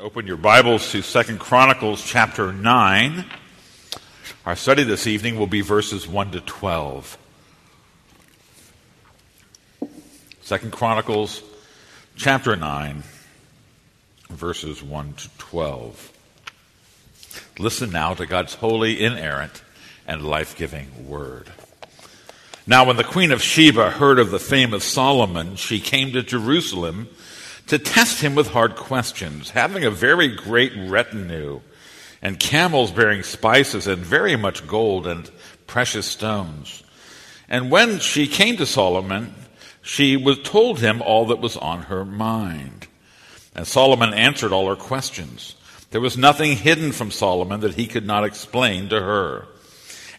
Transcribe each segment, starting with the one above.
Open your Bibles to Second Chronicles chapter 9. Our study this evening will be verses 1 to 12. Second Chronicles chapter 9, verses 1 to 12. Listen now to God's holy, inerrant, and life giving word. Now, when the queen of Sheba heard of the fame of Solomon, she came to Jerusalem to test him with hard questions, having a very great retinue, and camels bearing spices, and very much gold and precious stones. And when she came to Solomon, she was told him all that was on her mind. And Solomon answered all her questions. There was nothing hidden from Solomon that he could not explain to her.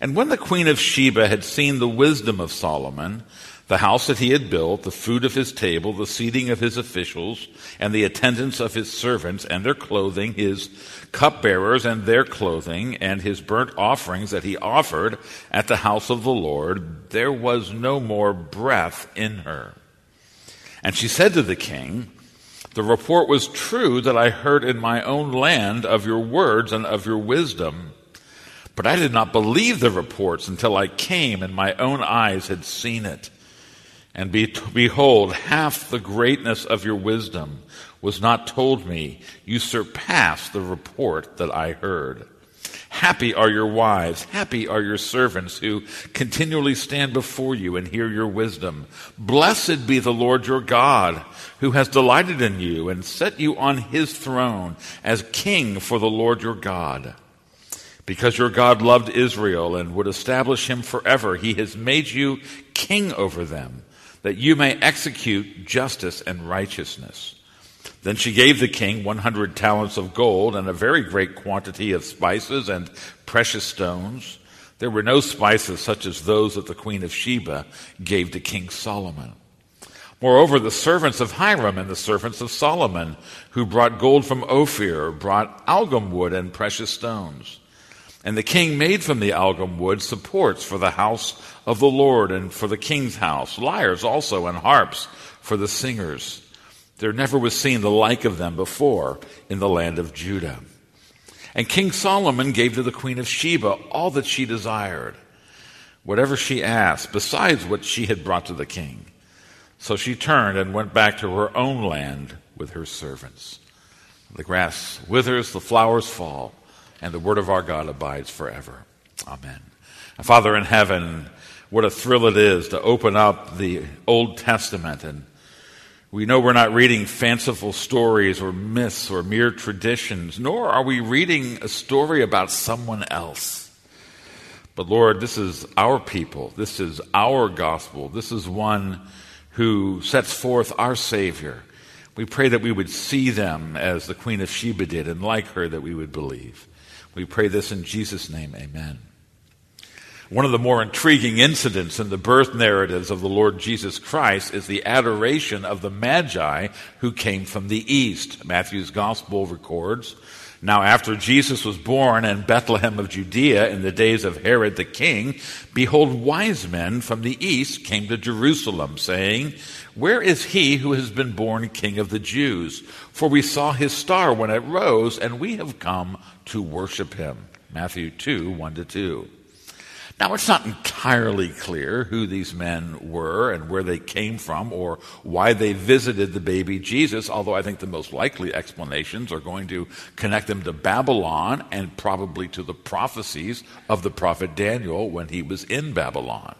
And when the queen of Sheba had seen the wisdom of Solomon, the house that he had built, the food of his table, the seating of his officials, and the attendance of his servants and their clothing, his cupbearers and their clothing, and his burnt offerings that he offered at the house of the Lord, there was no more breath in her. And she said to the king, The report was true that I heard in my own land of your words and of your wisdom. But I did not believe the reports until I came and my own eyes had seen it. And be, behold, half the greatness of your wisdom was not told me. You surpass the report that I heard. Happy are your wives, happy are your servants who continually stand before you and hear your wisdom. Blessed be the Lord your God, who has delighted in you and set you on his throne as king for the Lord your God. Because your God loved Israel and would establish him forever, he has made you king over them that you may execute justice and righteousness. Then she gave the king 100 talents of gold and a very great quantity of spices and precious stones. There were no spices such as those that the queen of Sheba gave to King Solomon. Moreover, the servants of Hiram and the servants of Solomon, who brought gold from Ophir, brought algum wood and precious stones. And the king made from the algum wood supports for the house of the Lord and for the king's house, lyres also and harps for the singers. There never was seen the like of them before in the land of Judah. And King Solomon gave to the queen of Sheba all that she desired, whatever she asked, besides what she had brought to the king. So she turned and went back to her own land with her servants. The grass withers, the flowers fall and the word of our God abides forever. Amen. Father in heaven, what a thrill it is to open up the Old Testament and we know we're not reading fanciful stories or myths or mere traditions, nor are we reading a story about someone else. But Lord, this is our people. This is our gospel. This is one who sets forth our Savior. We pray that we would see them as the Queen of Sheba did, and like her, that we would believe. We pray this in Jesus' name. Amen. One of the more intriguing incidents in the birth narratives of the Lord Jesus Christ is the adoration of the Magi who came from the east. Matthew's gospel records now, after Jesus was born in Bethlehem of Judea in the days of Herod the king, behold, wise men from the east came to Jerusalem, saying, Where is he who has been born king of the Jews? For we saw his star when it rose, and we have come to worship him. Matthew 2 1 to 2. Now, it's not entirely clear who these men were and where they came from or why they visited the baby Jesus, although I think the most likely explanations are going to connect them to Babylon and probably to the prophecies of the prophet Daniel when he was in Babylon.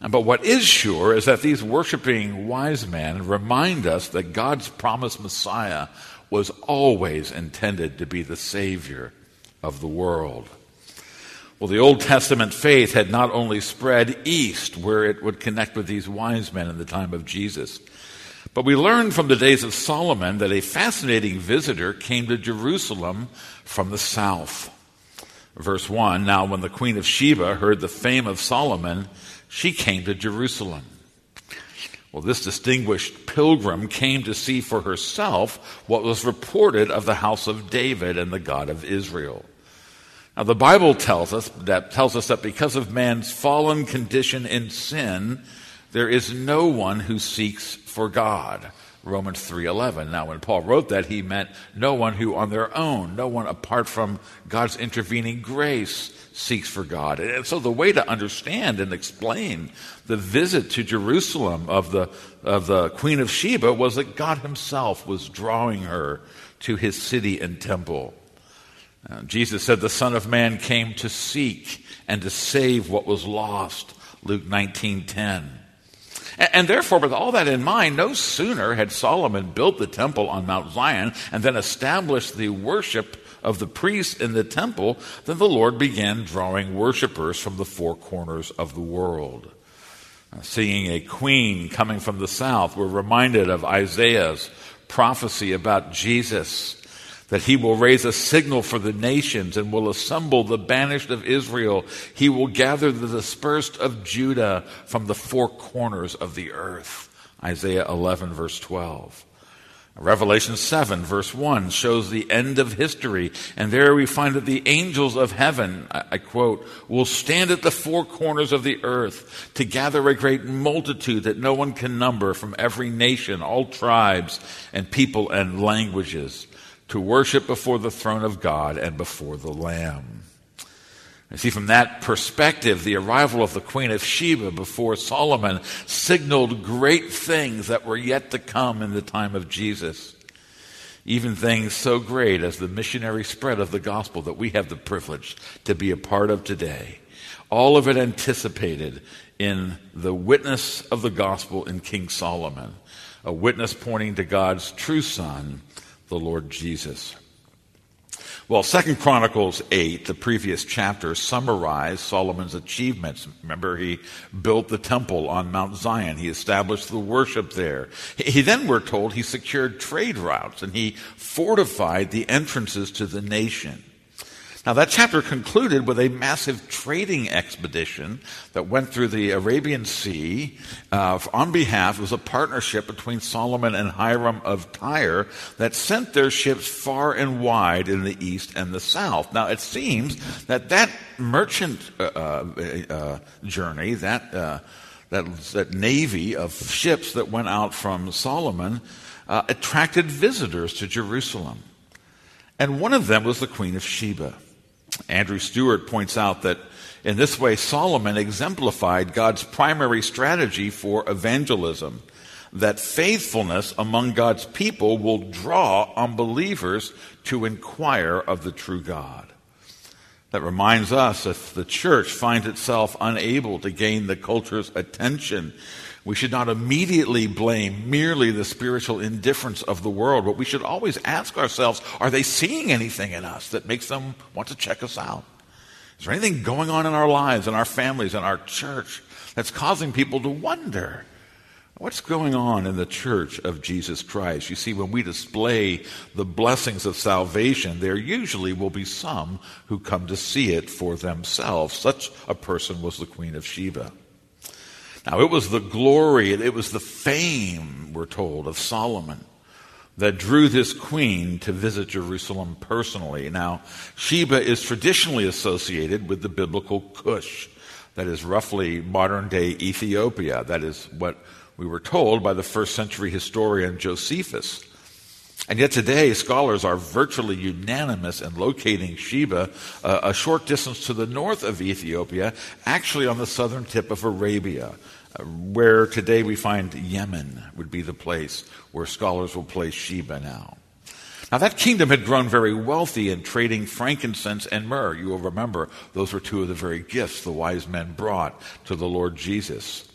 But what is sure is that these worshiping wise men remind us that God's promised Messiah was always intended to be the Savior of the world. Well, the Old Testament faith had not only spread east, where it would connect with these wise men in the time of Jesus, but we learned from the days of Solomon that a fascinating visitor came to Jerusalem from the south. Verse 1 Now, when the queen of Sheba heard the fame of Solomon, she came to Jerusalem. Well, this distinguished pilgrim came to see for herself what was reported of the house of David and the God of Israel. Now, the Bible tells us that tells us that because of man's fallen condition in sin, there is no one who seeks for God. Romans 3:11. Now when Paul wrote that, he meant no one who on their own, no one apart from God's intervening grace seeks for God. And so the way to understand and explain the visit to Jerusalem of the of the Queen of Sheba was that God himself was drawing her to his city and temple. Uh, Jesus said the Son of Man came to seek and to save what was lost. Luke 19:10. And, therefore, with all that in mind, no sooner had Solomon built the temple on Mount Zion and then established the worship of the priests in the temple than the Lord began drawing worshippers from the four corners of the world. Seeing a queen coming from the south, we're reminded of Isaiah's prophecy about Jesus that he will raise a signal for the nations and will assemble the banished of Israel. He will gather the dispersed of Judah from the four corners of the earth. Isaiah 11 verse 12. Revelation 7 verse 1 shows the end of history, and there we find that the angels of heaven, I, quote, will stand at the four corners of the earth to gather a great multitude that no one can number from every nation, all tribes and people and languages to worship before the throne of God and before the Lamb. You see, from that perspective, the arrival of the Queen of Sheba before Solomon signaled great things that were yet to come in the time of Jesus. Even things so great as the missionary spread of the gospel that we have the privilege to be a part of today. All of it anticipated in the witness of the gospel in King Solomon, a witness pointing to God's true Son, the Lord Jesus. Well, Second Chronicles 8, the previous chapter, summarized Solomon's achievements. Remember, he built the temple on Mount Zion. He established the worship there. He then, we're told, he secured trade routes and he fortified the entrances to the nation. Now, that chapter concluded with a massive trading expedition that went through the Arabian Sea uh, on behalf, it was a partnership between Solomon and Hiram of Tyre that sent their ships far and wide in the east and the south. Now, it seems that that merchant uh, uh, uh journey, that, uh, that, that navy of ships that went out from Solomon, uh, attracted visitors to Jerusalem. And one of them was the Queen of Sheba. Andrew Stewart points out that in this way, Solomon exemplified God's primary strategy for evangelism that faithfulness among God's people will draw unbelievers to inquire of the true God. That reminds us if the church finds itself unable to gain the culture's attention, we should not immediately blame merely the spiritual indifference of the world, but we should always ask ourselves are they seeing anything in us that makes them want to check us out? Is there anything going on in our lives, in our families, in our church that's causing people to wonder? What's going on in the church of Jesus Christ? You see, when we display the blessings of salvation, there usually will be some who come to see it for themselves. Such a person was the Queen of Sheba. Now, it was the glory, it was the fame, we're told, of Solomon that drew this queen to visit Jerusalem personally. Now, Sheba is traditionally associated with the biblical Cush, that is roughly modern day Ethiopia. That is what we were told by the first century historian Josephus. And yet today, scholars are virtually unanimous in locating Sheba uh, a short distance to the north of Ethiopia, actually on the southern tip of Arabia, uh, where today we find Yemen would be the place where scholars will place Sheba now. Now, that kingdom had grown very wealthy in trading frankincense and myrrh. You will remember those were two of the very gifts the wise men brought to the Lord Jesus.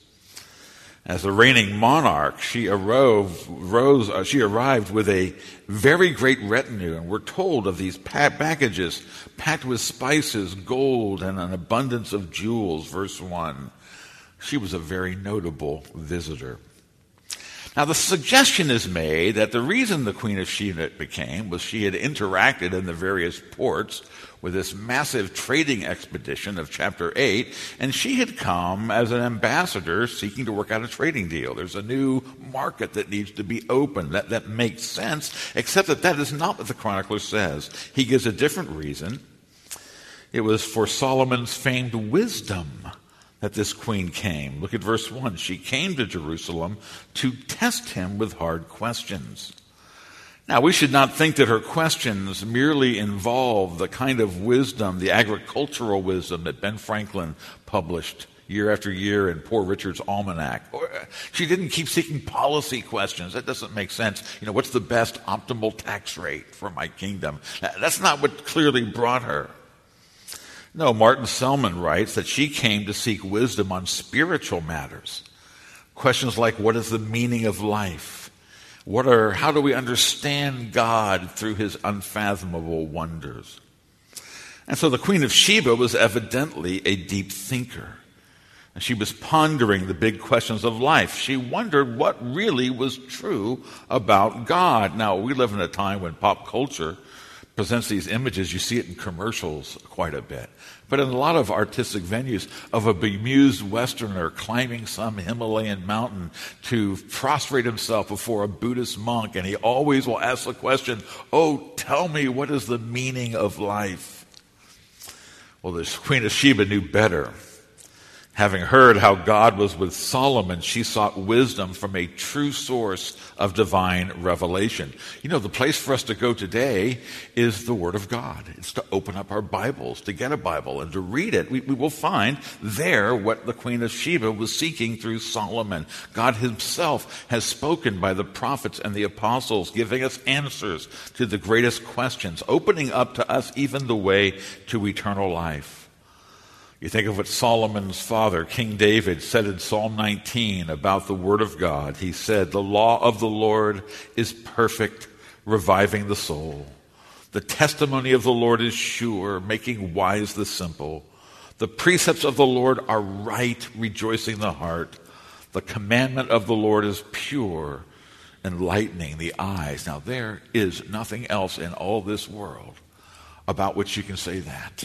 As the reigning monarch, she, arose, rose, uh, she arrived with a very great retinue, and we're told of these packages packed with spices, gold, and an abundance of jewels. Verse 1. She was a very notable visitor. Now, the suggestion is made that the reason the Queen of Sheba became was she had interacted in the various ports with this massive trading expedition of chapter 8, and she had come as an ambassador seeking to work out a trading deal. There's a new market that needs to be opened. That, that makes sense, except that that is not what the chronicler says. He gives a different reason. It was for Solomon's famed wisdom that this queen came. Look at verse 1. She came to Jerusalem to test him with hard questions. Now, we should not think that her questions merely involve the kind of wisdom, the agricultural wisdom that Ben Franklin published year after year in Poor Richard's Almanac. Uh, she didn't keep seeking policy questions. That doesn't make sense. You know, what's the best optimal tax rate for my kingdom? That's not what clearly brought her. No, Martin Selman writes that she came to seek wisdom on spiritual matters. Questions like what is the meaning of life? What are, how do we understand God through his unfathomable wonders? And so the Queen of Sheba was evidently a deep thinker. And she was pondering the big questions of life. She wondered what really was true about God. Now, we live in a time when pop culture presents these images. You see it in commercials quite a bit. But in a lot of artistic venues, of a bemused Westerner climbing some Himalayan mountain to prostrate himself before a Buddhist monk, and he always will ask the question, Oh, tell me, what is the meaning of life? Well, the Queen of Sheba knew better. Having heard how God was with Solomon, she sought wisdom from a true source of divine revelation. You know, the place for us to go today is the Word of God. It's to open up our Bibles, to get a Bible, and to read it. We, we will find there what the Queen of Sheba was seeking through Solomon. God Himself has spoken by the prophets and the apostles, giving us answers to the greatest questions, opening up to us even the way to eternal life. You think of what Solomon's father, King David, said in Psalm 19 about the Word of God. He said, The law of the Lord is perfect, reviving the soul. The testimony of the Lord is sure, making wise the simple. The precepts of the Lord are right, rejoicing the heart. The commandment of the Lord is pure, enlightening the eyes. Now, there is nothing else in all this world about which you can say that.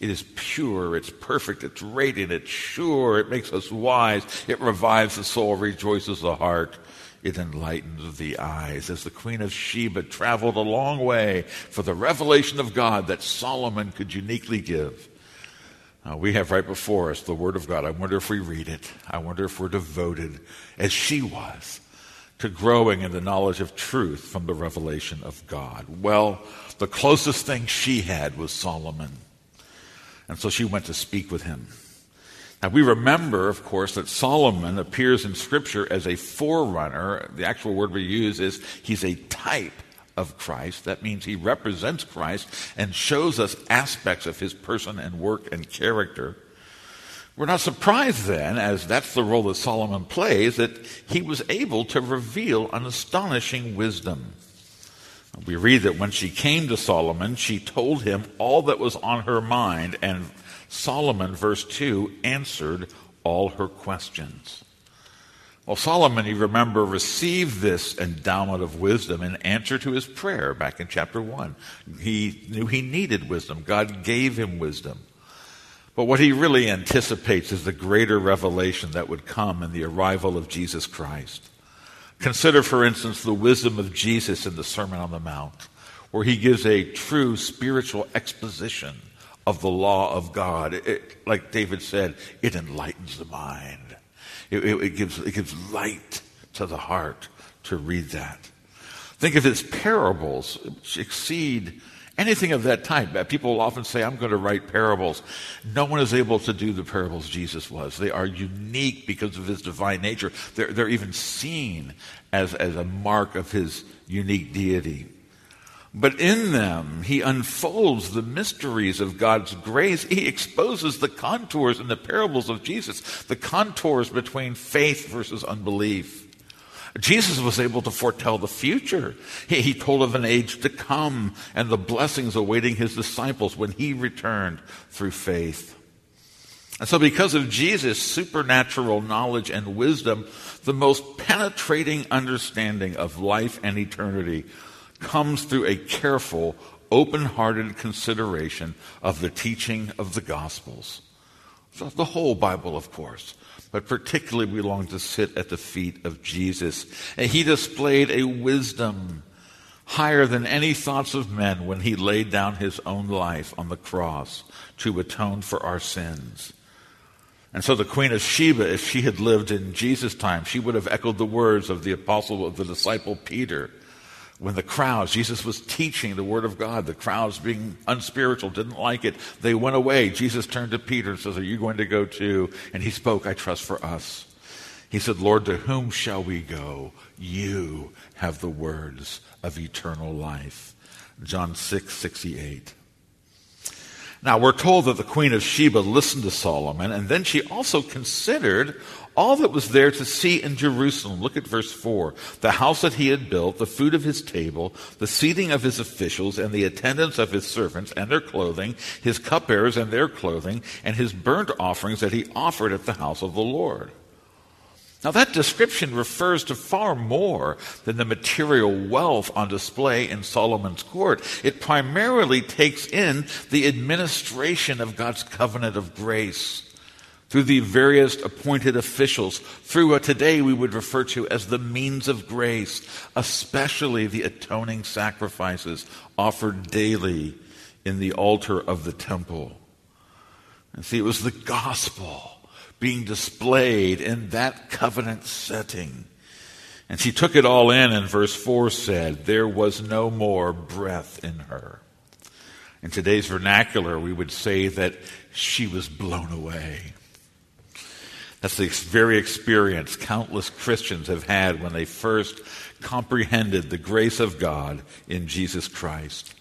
It is pure, it's perfect, it's radiant, it's sure, it makes us wise, it revives the soul, rejoices the heart, it enlightens the eyes. As the Queen of Sheba traveled a long way for the revelation of God that Solomon could uniquely give. We have right before us the Word of God. I wonder if we read it. I wonder if we're devoted, as she was, to growing in the knowledge of truth from the revelation of God. Well, the closest thing she had was Solomon. And so she went to speak with him. Now, we remember, of course, that Solomon appears in Scripture as a forerunner. The actual word we use is he's a type of Christ. That means he represents Christ and shows us aspects of his person and work and character. We're not surprised then, as that's the role that Solomon plays, that he was able to reveal an astonishing wisdom. We read that when she came to Solomon, she told him all that was on her mind, and Solomon, verse 2, answered all her questions. Well, Solomon, you remember, received this endowment of wisdom in answer to his prayer back in chapter 1. He knew he needed wisdom. God gave him wisdom. But what he really anticipates is the greater revelation that would come in the arrival of Jesus Christ. Consider, for instance, the wisdom of Jesus in the Sermon on the Mount, where he gives a true spiritual exposition of the law of God. It, like David said, it enlightens the mind. It, it, it, gives, it gives light to the heart to read that. Think of his parables, which exceed anything of that type. People often say, I'm going to write parables. No one is able to do the parables Jesus was. They are unique because of his divine nature. They're, they're even seen as, as a mark of his unique deity. But in them, he unfolds the mysteries of God's grace. He exposes the contours in the parables of Jesus, the contours between faith versus unbelief. Jesus was able to foretell the future. He, he, told of an age to come and the blessings awaiting his disciples when he returned through faith. And so, because of Jesus' supernatural knowledge and wisdom, the most penetrating understanding of life and eternity comes through a careful, open hearted consideration of the teaching of the Gospels. So the whole Bible, of course but particularly we long to sit at the feet of Jesus. And he displayed a wisdom higher than any thoughts of men when he laid down his own life on the cross to atone for our sins. And so the Queen of Sheba, if she had lived in Jesus' time, she would have echoed the words of the apostle, of the disciple Peter. When the crowds, Jesus was teaching the word of God, the crowds being unspiritual, didn't like it. They went away. Jesus turned to Peter and says, Are you going to go too? And he spoke, I trust for us. He said, Lord, to whom shall we go? You have the words of eternal life. John 6, 68. Now, we're told that the Queen of Sheba listened to Solomon, and then she also considered all that was there to see in Jerusalem. Look at verse 4. The house that he had built, the food of his table, the seating of his officials, and the attendance of his servants and their clothing, his cupbearers and their clothing, and his burnt offerings that he offered at the house of the Lord. Now, that description refers to far more than the material wealth on display in Solomon's court. It primarily takes in the administration of God's covenant of grace through the various appointed officials, through what today we would refer to as the means of grace, especially the atoning sacrifices offered daily in the altar of the temple. And see, it was the gospel being displayed in that covenant setting. And she took it all in, and verse 4 said, There was no more breath in her. In today's vernacular, we would say that she was blown away. That's the very experience countless Christians have had when they first comprehended the grace of God in Jesus Christ.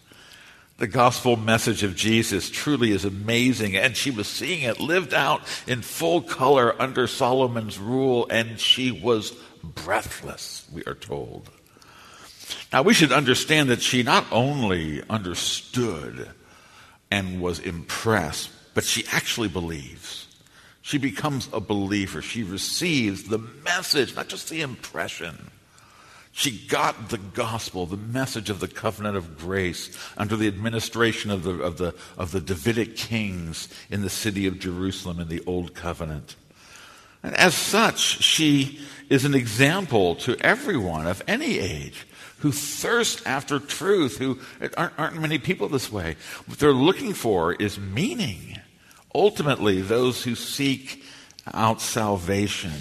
The gospel message of Jesus truly is amazing, and she was seeing it lived out in full color under Solomon's rule, and she was breathless, we are told. Now, we should understand that she not only understood and was impressed, but she actually believes. She becomes a believer. She receives the message, not just the impression. She got the gospel, the message of the covenant of grace under the administration of the, of the, of the Davidic kings in the city of Jerusalem in the Old Covenant. And as such, she is an example to everyone of any age who thirst after truth, who aren't, aren't many people this way. What they're looking for is meaning. Ultimately, those who seek out salvation.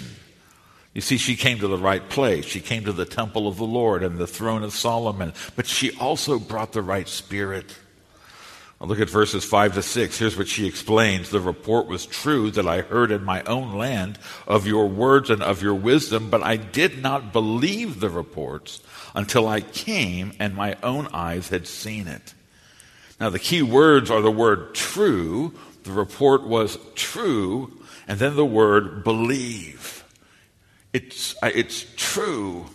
You see, she came to the right place. She came to the temple of the Lord and the throne of Solomon, but she also brought the right spirit. Look at verses 5 to 6. Here's what she explains. The report was true that I heard in my own land of your words and of your wisdom, but I did not believe the reports until I came and my own eyes had seen it. Now, the key words are the word true. The report was true, and then the word believe. It's, it's true.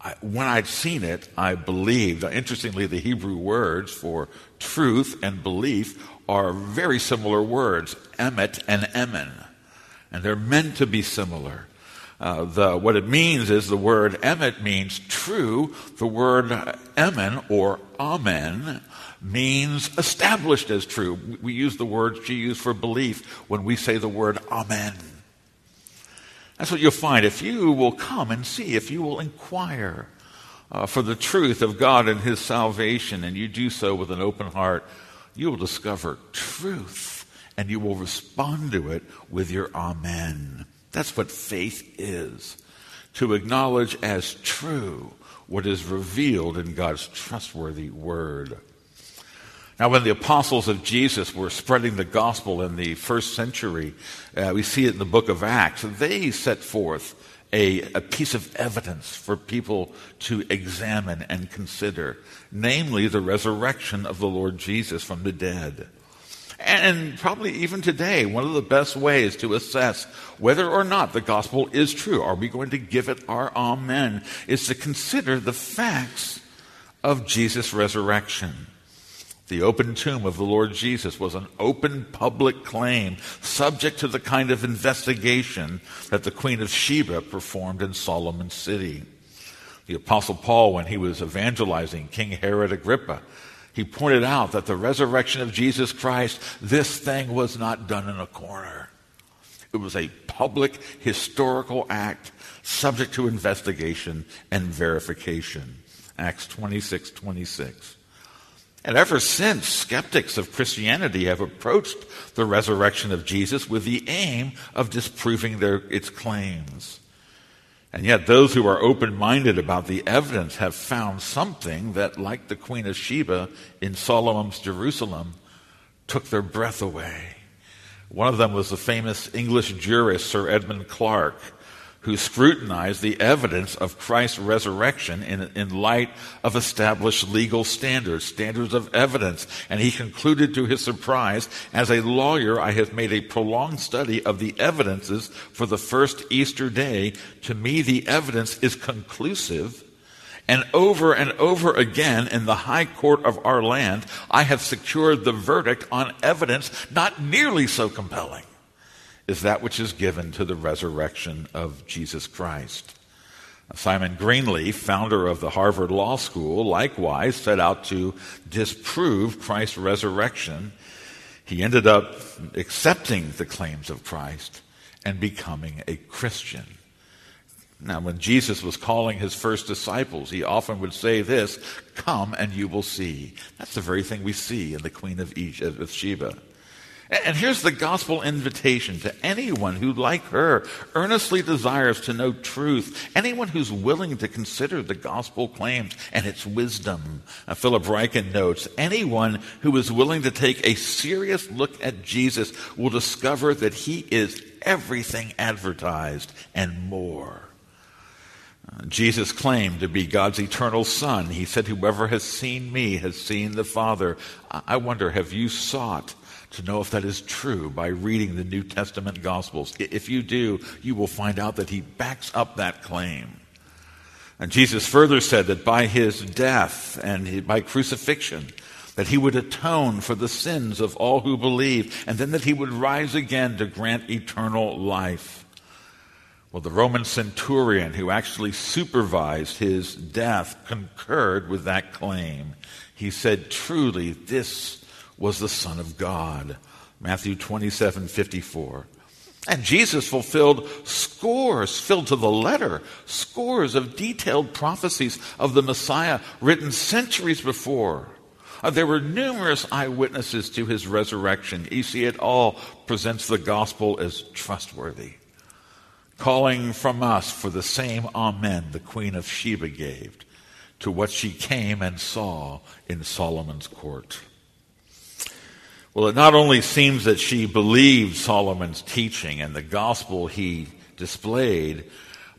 I, when I'd seen it, I believed. Interestingly, the Hebrew words for truth and belief are very similar words, emet and emen. And they're meant to be similar. Uh, the, what it means is the word emet means true. The word emen or amen means established as true. We use the word she used for belief when we say the word amen. That's what you'll find. If you will come and see, if you will inquire uh, for the truth of God and His salvation, and you do so with an open heart, you will discover truth and you will respond to it with your Amen. That's what faith is to acknowledge as true what is revealed in God's trustworthy Word. Now, when the apostles of Jesus were spreading the gospel in the first century, uh, we see it in the book of Acts, they set forth a, a piece of evidence for people to examine and consider, namely the resurrection of the Lord Jesus from the dead. And probably even today, one of the best ways to assess whether or not the gospel is true, are we going to give it our amen, is to consider the facts of Jesus' resurrection. The open tomb of the Lord Jesus was an open public claim subject to the kind of investigation that the Queen of Sheba performed in Solomon's city. The Apostle Paul, when he was evangelizing King Herod Agrippa, he pointed out that the resurrection of Jesus Christ, this thing was not done in a corner. It was a public historical act subject to investigation and verification. Acts 26 26. And ever since, skeptics of Christianity have approached the resurrection of Jesus with the aim of disproving their, its claims. And yet, those who are open minded about the evidence have found something that, like the Queen of Sheba in Solomon's Jerusalem, took their breath away. One of them was the famous English jurist Sir Edmund Clarke, who scrutinized the evidence of Christ's resurrection in, in light of established legal standards, standards of evidence. And he concluded to his surprise, as a lawyer, I have made a prolonged study of the evidences for the first Easter day. To me, the evidence is conclusive. And over and over again in the high court of our land, I have secured the verdict on evidence not nearly so compelling is that which is given to the resurrection of Jesus Christ. Simon Greenleaf, founder of the Harvard Law School, likewise set out to disprove Christ's resurrection. He ended up accepting the claims of Christ and becoming a Christian. Now, when Jesus was calling his first disciples, he often would say this Come and you will see. That's the very thing we see in the Queen of, Sheba. And here's the gospel invitation to anyone who, like her, earnestly desires to know truth, anyone who's willing to consider the gospel claims and its wisdom. Uh, Philip Ryken notes, anyone who is willing to take a serious look at Jesus will discover that he is everything advertised and more. Uh, Jesus claimed to be God's eternal Son. He said, Whoever has seen me has seen the Father. I wonder, have you sought to know if that is true by reading the New Testament Gospels. If you do, you will find out that he backs up that claim. And Jesus further said that by his death and by crucifixion, that he would atone for the sins of all who believe, and then that he would rise again to grant eternal life. Well, the Roman centurion who actually supervised his death concurred with that claim. He said, Truly, this was the Son of God. Matthew 27 54. And Jesus fulfilled scores, filled to the letter, scores of detailed prophecies of the Messiah written centuries before. Uh, there were numerous eyewitnesses to his resurrection. See, it all presents the gospel as trustworthy, calling from us for the same Amen the Queen of Sheba gave to what she came and saw in Solomon's court. Well, it not only seems that she believed Solomon's teaching and the gospel he displayed,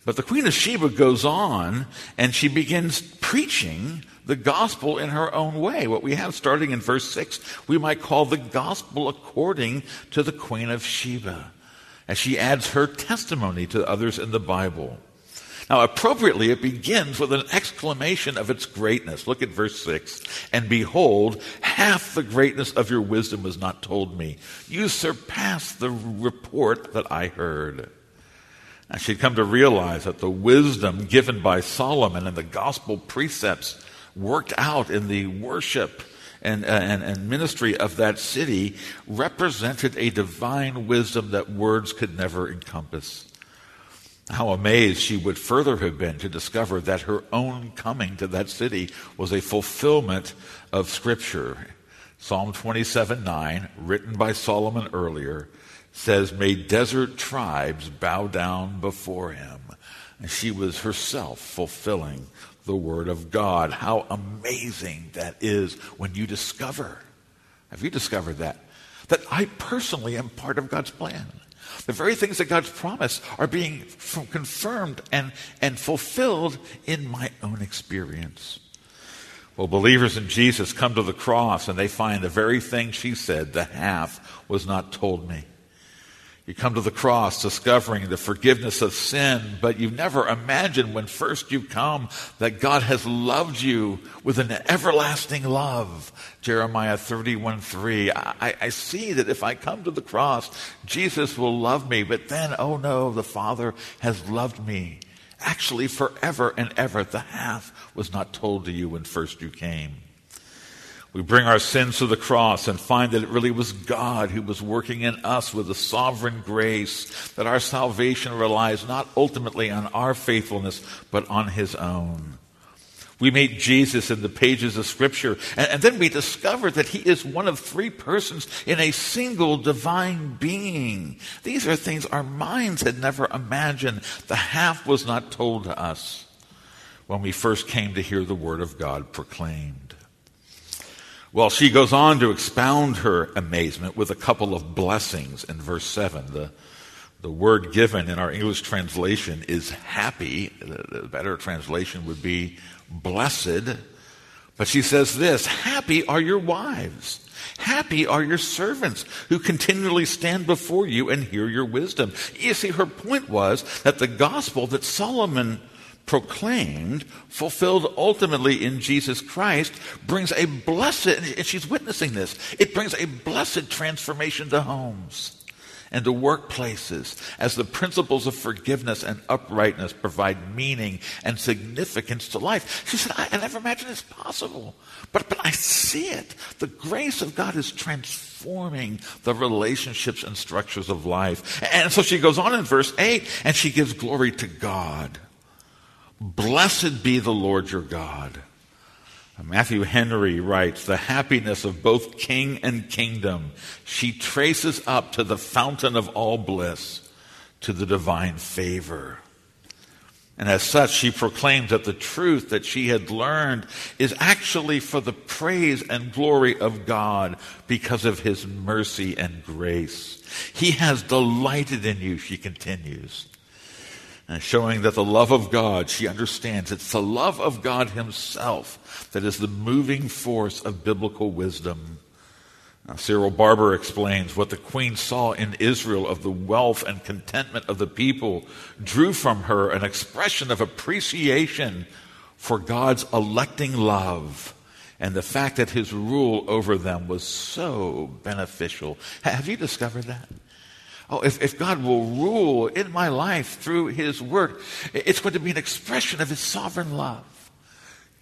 but the Queen of Sheba goes on and she begins preaching the gospel in her own way. What we have starting in verse 6, we might call the gospel according to the Queen of Sheba, as she adds her testimony to others in the Bible. Now, appropriately, it begins with an exclamation of its greatness. Look at verse 6. And behold, half the greatness of your wisdom was not told me. You surpass the report that I heard. And she'd come to realize that the wisdom given by Solomon and the gospel precepts worked out in the worship and, uh, and, and ministry of that city represented a divine wisdom that words could never encompass. How amazed she would further have been to discover that her own coming to that city was a fulfillment of Scripture. Psalm 27 9, written by Solomon earlier, says, May desert tribes bow down before him. And she was herself fulfilling the Word of God. How amazing that is when you discover. Have you discovered that? That I personally am part of God's plan. The very things that God's promised are being confirmed and, and fulfilled in my own experience. Well, believers in Jesus come to the cross and they find the very thing she said, the half was not told me. You come to the cross discovering the forgiveness of sin, but you've never imagined when first you come that God has loved you with an everlasting love. Jeremiah 31 3. I, I see that if I come to the cross, Jesus will love me, but then, oh no, the Father has loved me. Actually, forever and ever. The half was not told to you when first you came. We bring our sins to the cross and find that it really was God who was working in us with a sovereign grace, that our salvation relies not ultimately on our faithfulness, but on His own. We meet Jesus in the pages of Scripture, and, and, then we discover that he is one of three persons in a single divine being. These are things our minds had never imagined. The half was not told to us when we first came to hear the Word of God proclaimed. Well, she goes on to expound her amazement with a couple of blessings in verse 7. The, the word given in our English translation is happy. The better translation would be blessed. But she says this Happy are your wives. Happy are your servants who continually stand before you and hear your wisdom. You see, her point was that the gospel that Solomon proclaimed, fulfilled ultimately in Jesus Christ, brings a blessed, and she's witnessing this, it brings a blessed transformation to homes and to workplaces as the principles of forgiveness and uprightness provide meaning and significance to life. She said, I, I never imagined it's possible, but, but I see it. The grace of God is transforming the relationships and structures of life. And so she goes on in verse 8 and she gives glory to God. Blessed be the Lord your God. Matthew Henry writes, the happiness of both king and kingdom, she traces up to the fountain of all bliss, to the divine favor. And as such, she proclaims that the truth that she had learned is actually for the praise and glory of God because of his mercy and grace. He has delighted in you, she continues and showing that the love of God, she understands it's the love of God Himself that is the moving force of biblical wisdom. Now, Cyril Barber explains what the queen saw in Israel of the wealth and contentment of the people drew from her an expression of appreciation for God's electing love and the fact that his rule over them was so beneficial. Have you discovered that? Oh, if, if God will rule in my life through His Word, it's going to be an expression of His sovereign love.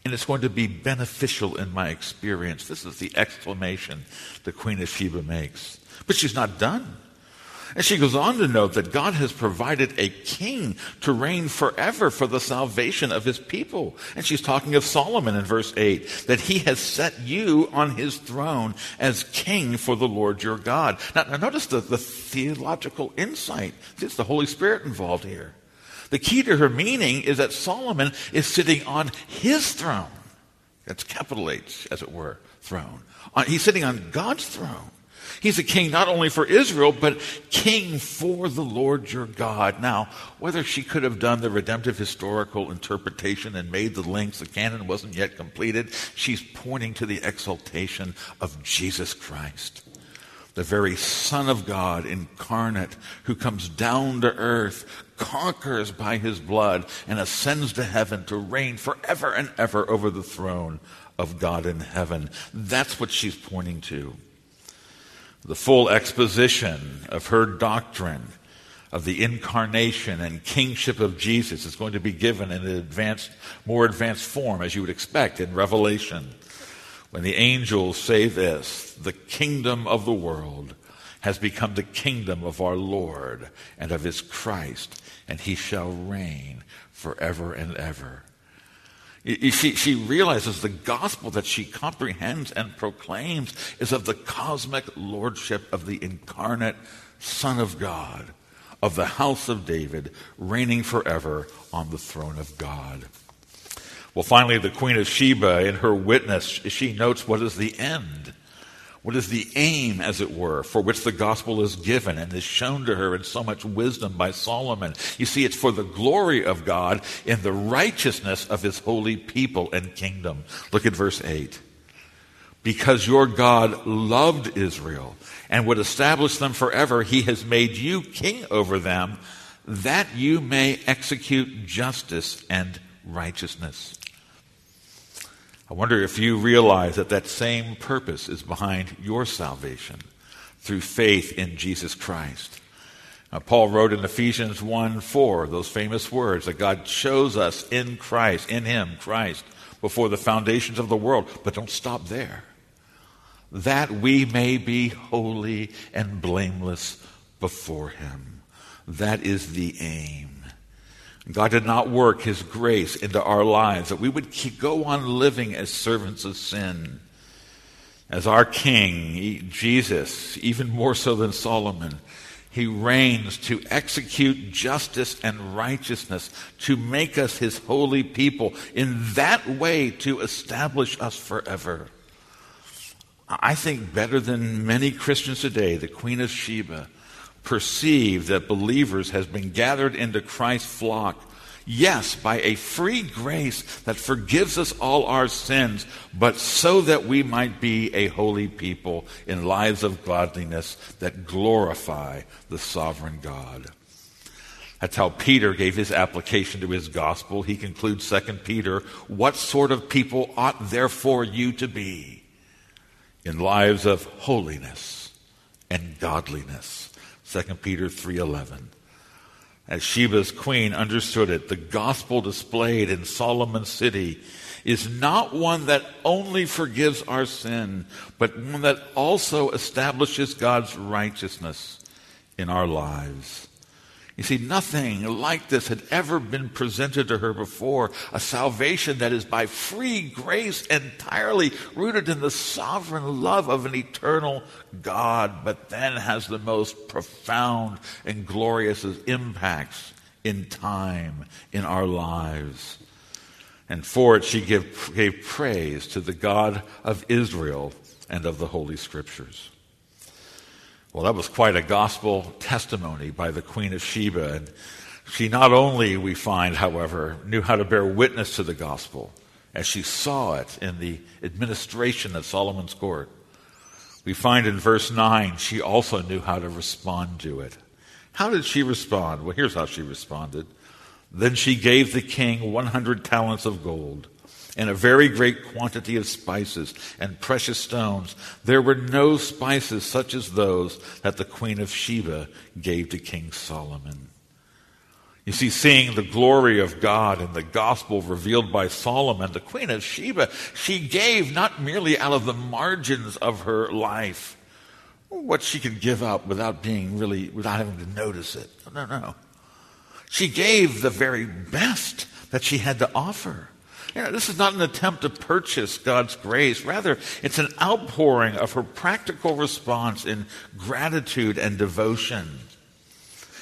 And it's going to be beneficial in my experience. This is the exclamation the Queen of Sheba makes. But she's not done. And she goes on to note that God has provided a king to reign forever for the salvation of his people. And she's talking of Solomon in verse 8, that he has set you on his throne as king for the Lord your God. Now, now notice the, the theological insight. There's the Holy Spirit involved here. The key to her meaning is that Solomon is sitting on his throne. That's capital H, as it were, throne. Uh, he's sitting on God's throne. He's a king not only for Israel, but king for the Lord your God. Now, whether she could have done the redemptive historical interpretation and made the links, the canon wasn't yet completed, she's pointing to the exaltation of Jesus Christ. The very Son of God incarnate who comes down to earth, conquers by his blood, and ascends to heaven to reign forever and ever over the throne of God in heaven. That's what she's pointing to the full exposition of her doctrine of the incarnation and kingship of Jesus is going to be given in an advanced, more advanced form, as you would expect in Revelation, when the angels say this the kingdom of the world has become the kingdom of our Lord and of his Christ, and he shall reign forever and ever. She, she realizes the gospel that she comprehends and proclaims is of the cosmic lordship of the incarnate Son of God, of the house of David, reigning forever on the throne of God. Well, finally, the Queen of Sheba, in her witness, she notes what is the end what is the aim, as it were, for which the gospel is given and is shown to her in so much wisdom by Solomon? You see, it's for the glory of God in the righteousness of his holy people and kingdom. Look at verse 8. Because your God loved Israel and would establish them forever, he has made you king over them, that you may execute justice and righteousness. I wonder if you realize that that same purpose is behind your salvation through faith in Jesus Christ. Now, Paul wrote in Ephesians 1 4, those famous words that God chose us in Christ, in Him, Christ, before the foundations of the world. But don't stop there. That we may be holy and blameless before Him. That is the aim. God did not work his grace into our lives, that we would go on living as servants of sin. As our King, Jesus, even more so than Solomon, he reigns to execute justice and righteousness, to make us his holy people, in that way to establish us forever. I think better than many Christians today, the Queen of Sheba perceive that believers has been gathered into Christ's flock. Yes, by a free grace that forgives us all our sins, but so that we might be a holy people in lives of godliness that glorify the sovereign God. That's how Peter gave his application to his gospel. He concludes 2 Peter, What sort of people ought therefore you to be in lives of holiness and godliness? 2 Peter 3:11. As Sheba's queen understood it, the gospel displayed in Solomon's city is not one that only forgives our sin, but one that also establishes God's righteousness in our lives. You see, nothing like this had ever been presented to her before. A salvation that is by free grace, entirely rooted in the sovereign love of an eternal God, but then has the most profound and glorious impacts in time in our lives. And for it, she gave, gave praise to the God of Israel and of the Holy Scriptures. Well, that was quite a gospel testimony by the Queen of Sheba. And she not only, we find, however, knew how to bear witness to the gospel as she saw it in the administration of Solomon's court. We find in verse 9 she also knew how to respond to it. How did she respond? Well, here's how she responded. Then she gave the king 100 talents of gold and a very great quantity of spices and precious stones. There were no spices such as those that the queen of Sheba gave to King Solomon. You see, seeing the glory of God in the gospel revealed by Solomon, the queen of Sheba, she gave not merely out of the margins of her life what she could give up without being really, without having to notice it. No, no. She gave the very best that she had to offer. You know, this is not an attempt to purchase God's grace. Rather, it's an outpouring of her practical response in gratitude and devotion.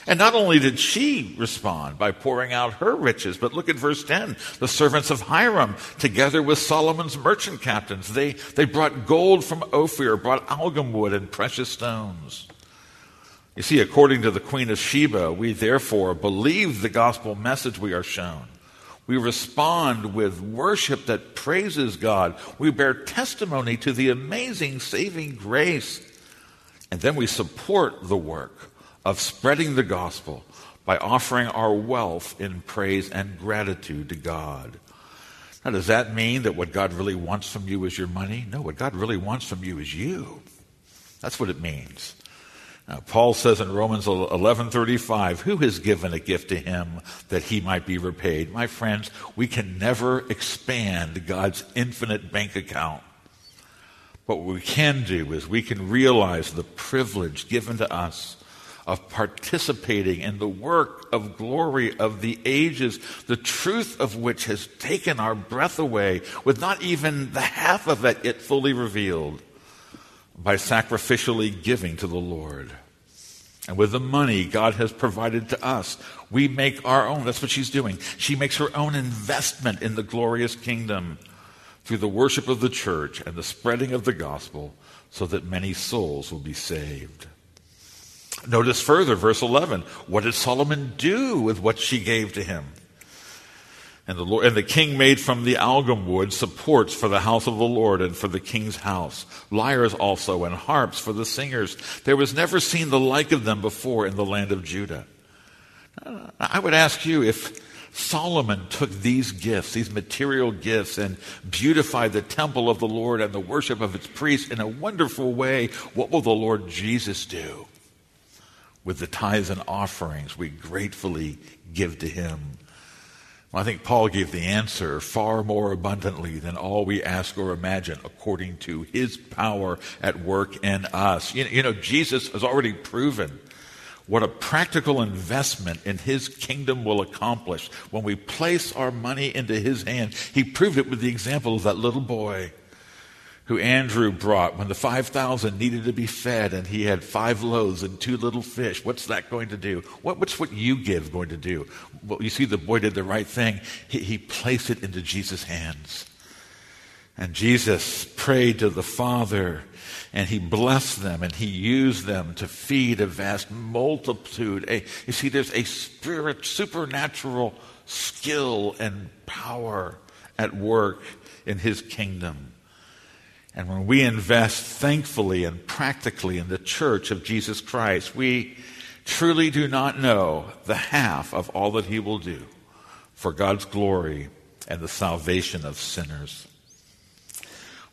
And not only did she respond by pouring out her riches, but look at verse 10. The servants of Hiram, together with Solomon's merchant captains, they, they brought gold from Ophir, brought algum wood and precious stones. You see, according to the Queen of Sheba, we therefore believe the gospel message we are shown. We respond with worship that praises God. We bear testimony to the amazing saving grace. And then we support the work of spreading the gospel by offering our wealth in praise and gratitude to God. Now, does that mean that what God really wants from you is your money? No, what God really wants from you is you. That's what it means. Now, Paul says in Romans 11:35, "Who has given a gift to him that he might be repaid?" My friends, we can never expand God's infinite bank account. But what we can do is we can realize the privilege given to us of participating in the work of glory of the ages, the truth of which has taken our breath away, with not even the half of it yet fully revealed by sacrificially giving to the Lord. And with the money God has provided to us, we make our own. That's what she's doing. She makes her own investment in the glorious kingdom through the worship of the church and the spreading of the gospel so that many souls will be saved. Notice further, verse 11. What did Solomon do with what she gave to him? And the, Lord, and the king made from the algum wood supports for the house of the Lord and for the king's house, lyres also and harps for the singers. There was never seen the like of them before in the land of Judah. I would ask you if Solomon took these gifts, these material gifts, and beautified the temple of the Lord and the worship of its priests in a wonderful way, what will the Lord Jesus do with the tithes and offerings we gratefully give to him? Well, I think Paul gave the answer far more abundantly than all we ask or imagine, according to his power at work in us. You, you know, Jesus has already proven what a practical investment in his kingdom will accomplish when we place our money into his hand. He proved it with the example of that little boy who Andrew brought when the 5,000 needed to be fed and he had five loaves and two little fish. What's that going to do? What, what's what you give going to do? Well, you see, the boy did the right thing. He, he placed it into Jesus' hands. And Jesus prayed to the Father and he blessed them and he used them to feed a vast multitude. A, you see, there's a spirit, supernatural skill and power at work in his kingdom. And when we invest thankfully and practically in the church of Jesus Christ, we truly do not know the half of all that he will do for God's glory and the salvation of sinners.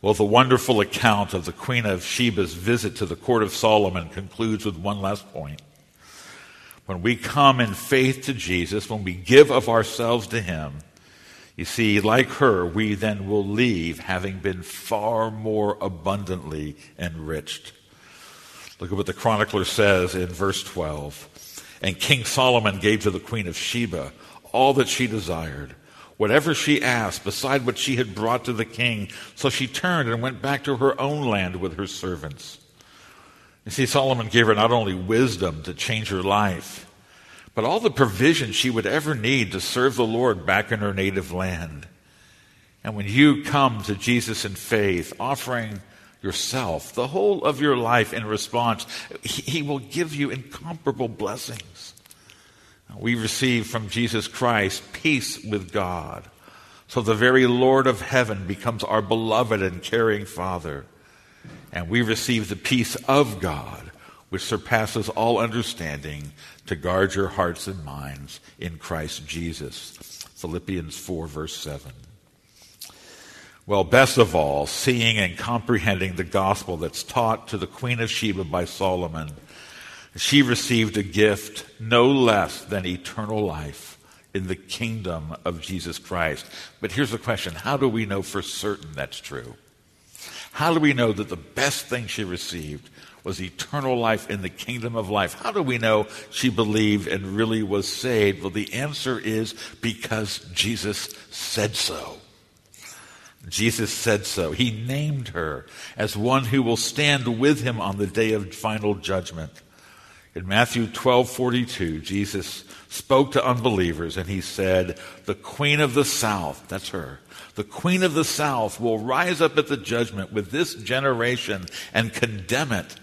Well, the wonderful account of the Queen of Sheba's visit to the court of Solomon concludes with one last point. When we come in faith to Jesus, when we give of ourselves to Him, you see, like her, we then will leave having been far more abundantly enriched. Look at what the chronicler says in verse 12. And King Solomon gave to the Queen of Sheba all that she desired whatever she asked, beside what she had brought to the king. So she turned and went back to her own land with her servants. You see, Solomon gave her not only wisdom to change her life, but all the provision she would ever need to serve the Lord back in her native land. And when you come to Jesus in faith, offering yourself, the whole of your life in response, He will give you incomparable blessings. We receive from Jesus Christ peace with God. So the very Lord of heaven becomes our beloved and caring Father. And we receive the peace of God, which surpasses all understanding, to guard your hearts and minds in Christ Jesus. Philippians 4, verse 7. Well, best of all, seeing and comprehending the gospel that's taught to the Queen of Sheba by Solomon she received a gift no less than eternal life in the kingdom of Jesus Christ. But here's the question how do we know for certain that's true? How do we know that the best thing she received was eternal life in the kingdom of life? How do we know she believed and really was saved? Well, the answer is because Jesus said so. Jesus said so. He named her as one who will stand with him on the day of final judgment. In Matthew 12 42, Jesus spoke to unbelievers and he said, The queen of the south, that's her, the queen of the south will rise up at the judgment with this generation and condemn it.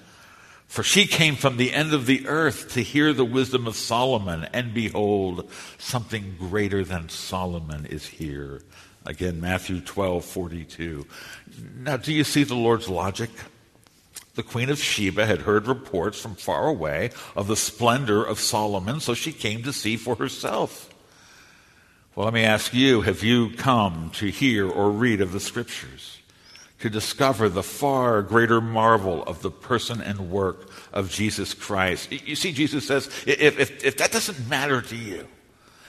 For she came from the end of the earth to hear the wisdom of Solomon, and behold, something greater than Solomon is here. Again, Matthew 12 42. Now, do you see the Lord's logic? The Queen of Sheba had heard reports from far away of the splendor of Solomon, so she came to see for herself. Well, let me ask you have you come to hear or read of the Scriptures? To discover the far greater marvel of the person and work of Jesus Christ. You see, Jesus says, if, if, if that doesn't matter to you,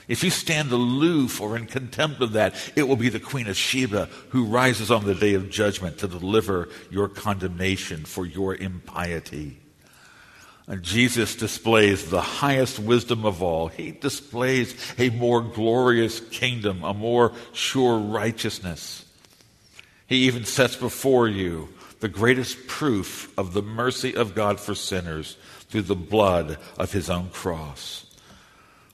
if you stand aloof or in contempt of that, it will be the Queen of Sheba who rises on the day of judgment to deliver your condemnation for your impiety. And Jesus displays the highest wisdom of all. He displays a more glorious kingdom, a more sure righteousness. He even sets before you the greatest proof of the mercy of God for sinners through the blood of his own cross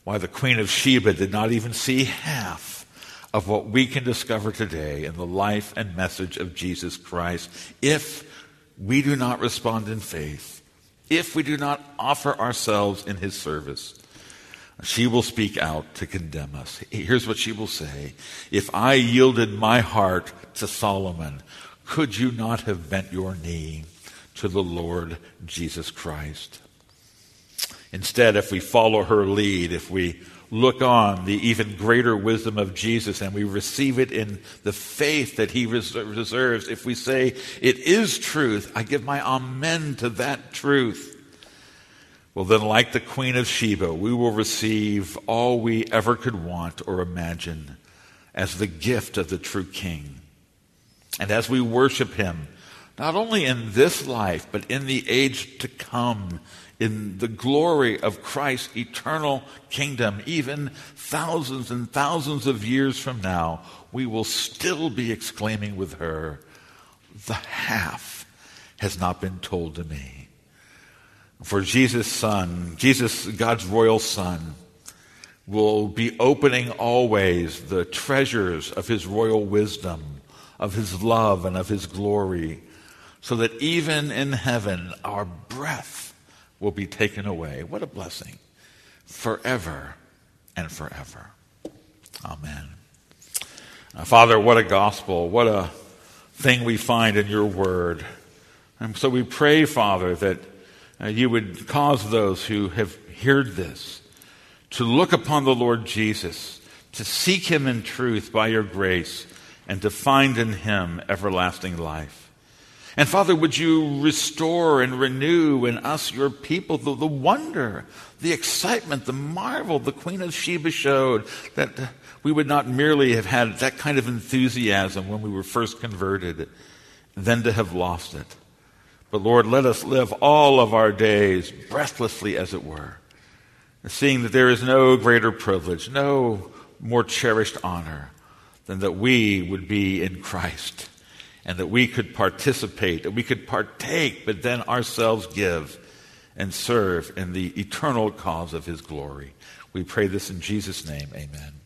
why the Queen of Sheba did not even see half of what we can discover today in the life and message of Jesus Christ if we do not respond in faith, if we do not offer ourselves in his service. She will speak out to condemn us. Here's what she will say If I yielded my heart to Solomon, could you not have bent your knee to the Lord Jesus Christ? Instead, if we follow her lead, if we look on the even greater wisdom of Jesus and we receive it in the faith that he reserves, if we say, It is truth, I give my amen to that truth. Well, then, like the Queen of Sheba, we will receive all we ever could want or imagine as the gift of the true King. And as we worship him, not only in this life, but in the age to come, in the glory of Christ's eternal kingdom, even thousands and thousands of years from now, we will still be exclaiming with her, The half has not been told to me. For Jesus' Son, Jesus, God's royal Son, will be opening always the treasures of his royal wisdom, of his love, and of his glory, so that even in heaven our breath will be taken away. What a blessing! Forever and forever. Amen. Father, what a gospel. What a thing we find in your word. And so we pray, Father, that uh, you would cause those who have heard this to look upon the Lord Jesus, to seek him in truth by your grace, and to find in him everlasting life. And Father, would you restore and renew in us, your people, the, the wonder, the excitement, the marvel the Queen of Sheba showed that we would not merely have had that kind of enthusiasm when we were first converted, then to have lost it. But Lord, let us live all of our days breathlessly, as it were, seeing that there is no greater privilege, no more cherished honor than that we would be in Christ and that we could participate, that we could partake, but then ourselves give and serve in the eternal cause of his glory. We pray this in Jesus' name. Amen.